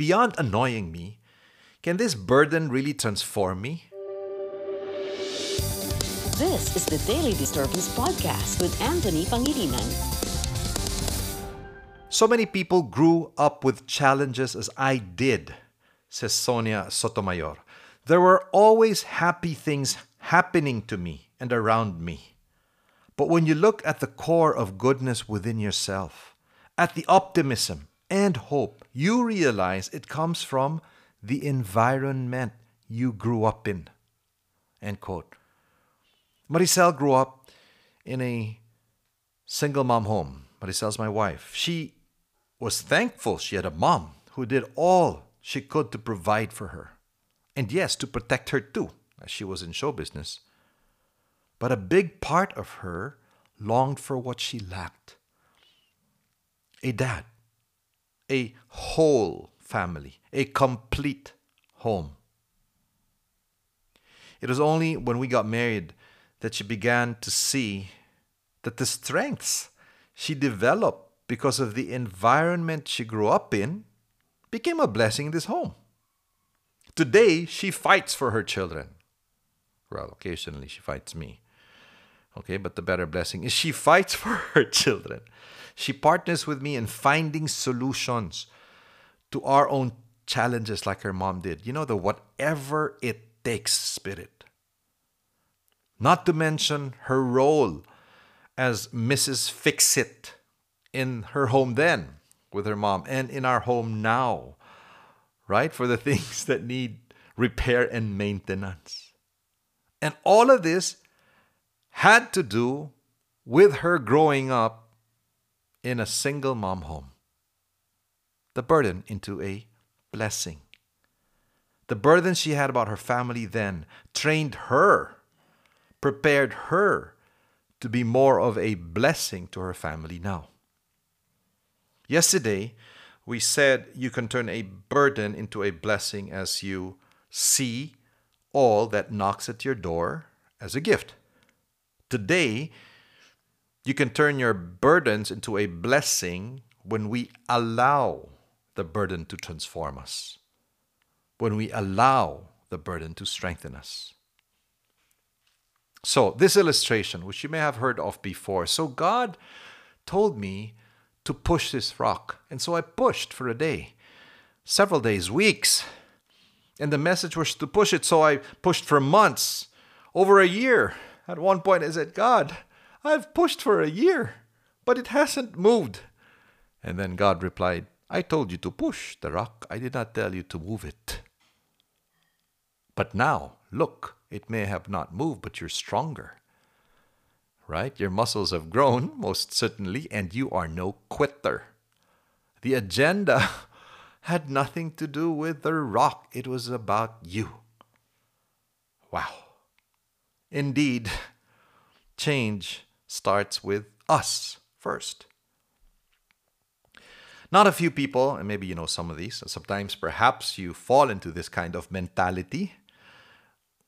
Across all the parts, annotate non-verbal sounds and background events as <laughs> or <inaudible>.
beyond annoying me, can this burden really transform me? This is the Daily Disturbance Podcast with Anthony Pangilinan. So many people grew up with challenges as I did, says Sonia Sotomayor. There were always happy things happening to me and around me. But when you look at the core of goodness within yourself, at the optimism and hope, you realize it comes from the environment you grew up in. End quote. Maricel grew up in a single mom home. Maricel's my wife. She was thankful she had a mom who did all she could to provide for her. And yes, to protect her too, as she was in show business. But a big part of her longed for what she lacked a dad, a whole family, a complete home. It was only when we got married that she began to see that the strengths she developed because of the environment she grew up in became a blessing in this home. Today, she fights for her children. Well, occasionally she fights me. Okay, but the better blessing is she fights <laughs> for her children. She partners with me in finding solutions to our own challenges like her mom did. You know, the whatever it takes spirit. Not to mention her role as Mrs. Fix It in her home then with her mom and in our home now, right? For the <laughs> things that need repair and maintenance. And all of this had to do with her growing up in a single mom home. The burden into a blessing. The burden she had about her family then trained her, prepared her to be more of a blessing to her family now. Yesterday, we said you can turn a burden into a blessing as you see all that knocks at your door as a gift. Today, you can turn your burdens into a blessing when we allow the burden to transform us, when we allow the burden to strengthen us. So, this illustration, which you may have heard of before, so God told me to push this rock. And so I pushed for a day, several days, weeks. And the message was to push it. So I pushed for months, over a year. At one point, I said, God, I've pushed for a year, but it hasn't moved. And then God replied, I told you to push the rock. I did not tell you to move it. But now, look, it may have not moved, but you're stronger. Right? Your muscles have grown, <laughs> most certainly, and you are no quitter. The agenda <laughs> had nothing to do with the rock, it was about you. Wow. Indeed, <laughs> change starts with us first. Not a few people, and maybe you know some of these, sometimes perhaps you fall into this kind of mentality.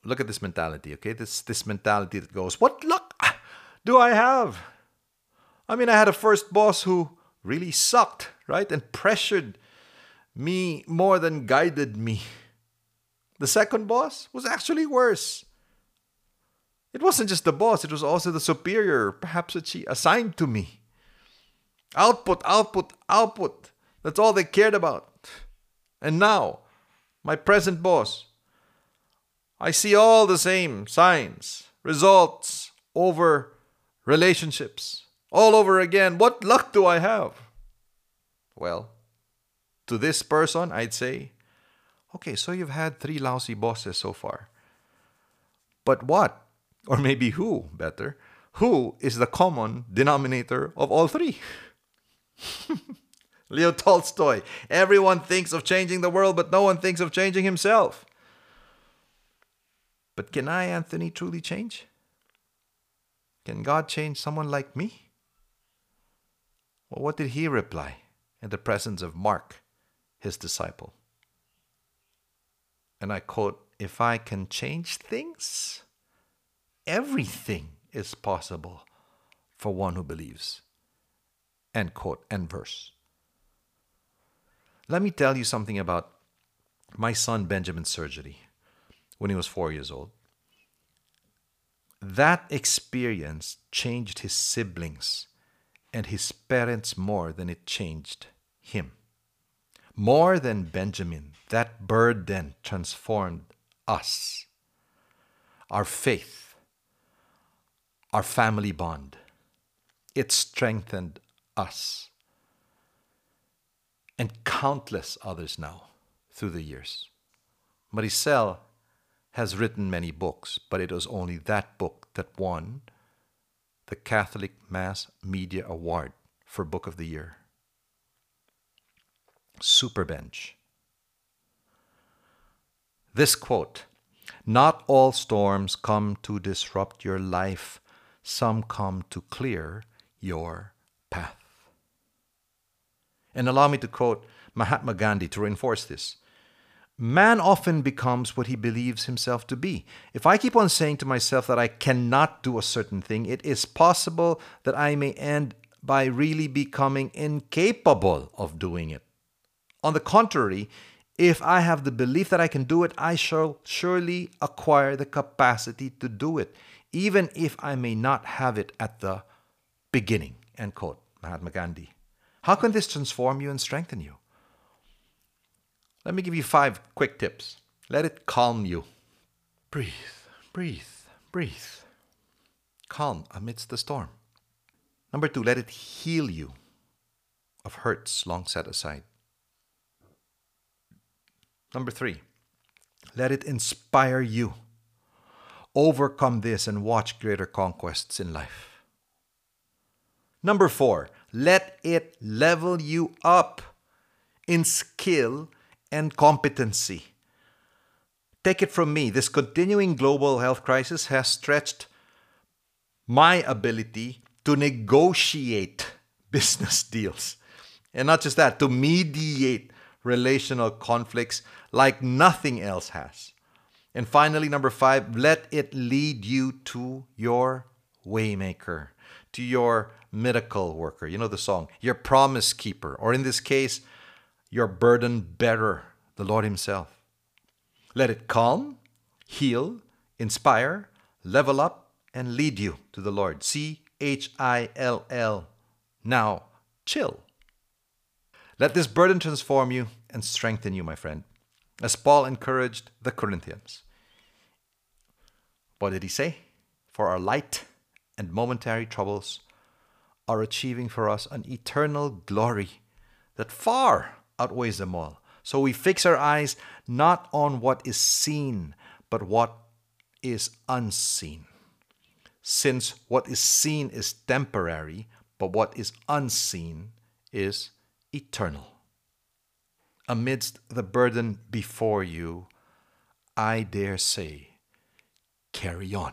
Look at this mentality, okay? This this mentality that goes, What luck <laughs> do I have? I mean, I had a first boss who really sucked, right? And pressured me more than guided me. The second boss was actually worse. It wasn't just the boss, it was also the superior, perhaps that she assigned to me. Output, output, output. That's all they cared about. And now, my present boss, I see all the same signs, results over relationships, all over again. What luck do I have? Well, to this person, I'd say, okay, so you've had three lousy bosses so far. But what or maybe who, better, who is the common denominator of all three? <laughs> Leo Tolstoy. Everyone thinks of changing the world, but no one thinks of changing himself. But can I, Anthony, truly change? Can God change someone like me? Well, what did he reply in the presence of Mark, his disciple? And I quote, If I can change things, everything is possible for one who believes. End quote, end verse. let me tell you something about my son Benjamin's surgery when he was four years old. That experience changed his siblings and his parents more than it changed him. More than Benjamin, that burden transformed us, our faith, our family bond. It strengthened us and countless others now through the years. Maricel has written many books, but it was only that book that won the Catholic Mass Media Award for Book of the Year. Superbench. This quote Not all storms come to disrupt your life, some come to clear your path. And allow me to quote Mahatma Gandhi to reinforce this. Man often becomes what he believes himself to be. If I keep on saying to myself that I cannot do a certain thing, it is possible that I may end by really becoming incapable of doing it. On the contrary, if I have the belief that I can do it, I shall surely acquire the capacity to do it, even if I may not have it at the beginning. End quote. Mahatma Gandhi. How can this transform you and strengthen you? Let me give you five quick tips. Let it calm you. Breathe, breathe, breathe. Calm amidst the storm. Number two, let it heal you of hurts long set aside. Number three, let it inspire you. Overcome this and watch greater conquests in life. Number four, let it level you up in skill and competency. Take it from me, this continuing global health crisis has stretched my ability to negotiate <laughs> business deals. And not just that, to mediate relational conflicts like nothing else has. And finally, number five, let it lead you to your waymaker, to your miracle worker. You know the song, your promise keeper, or in this case, your burden bearer, the Lord Himself. Let it calm, heal, inspire, level up, and lead you to the Lord. C H I L L. Now, chill. Let this burden transform you and strengthen you, my friend, as Paul encouraged the Corinthians. What did he say? For our light and momentary troubles are achieving for us an eternal glory that far outweighs them all. So we fix our eyes not on what is seen, but what is unseen. Since what is seen is temporary, but what is unseen is eternal. Amidst the burden before you, I dare say, carry on.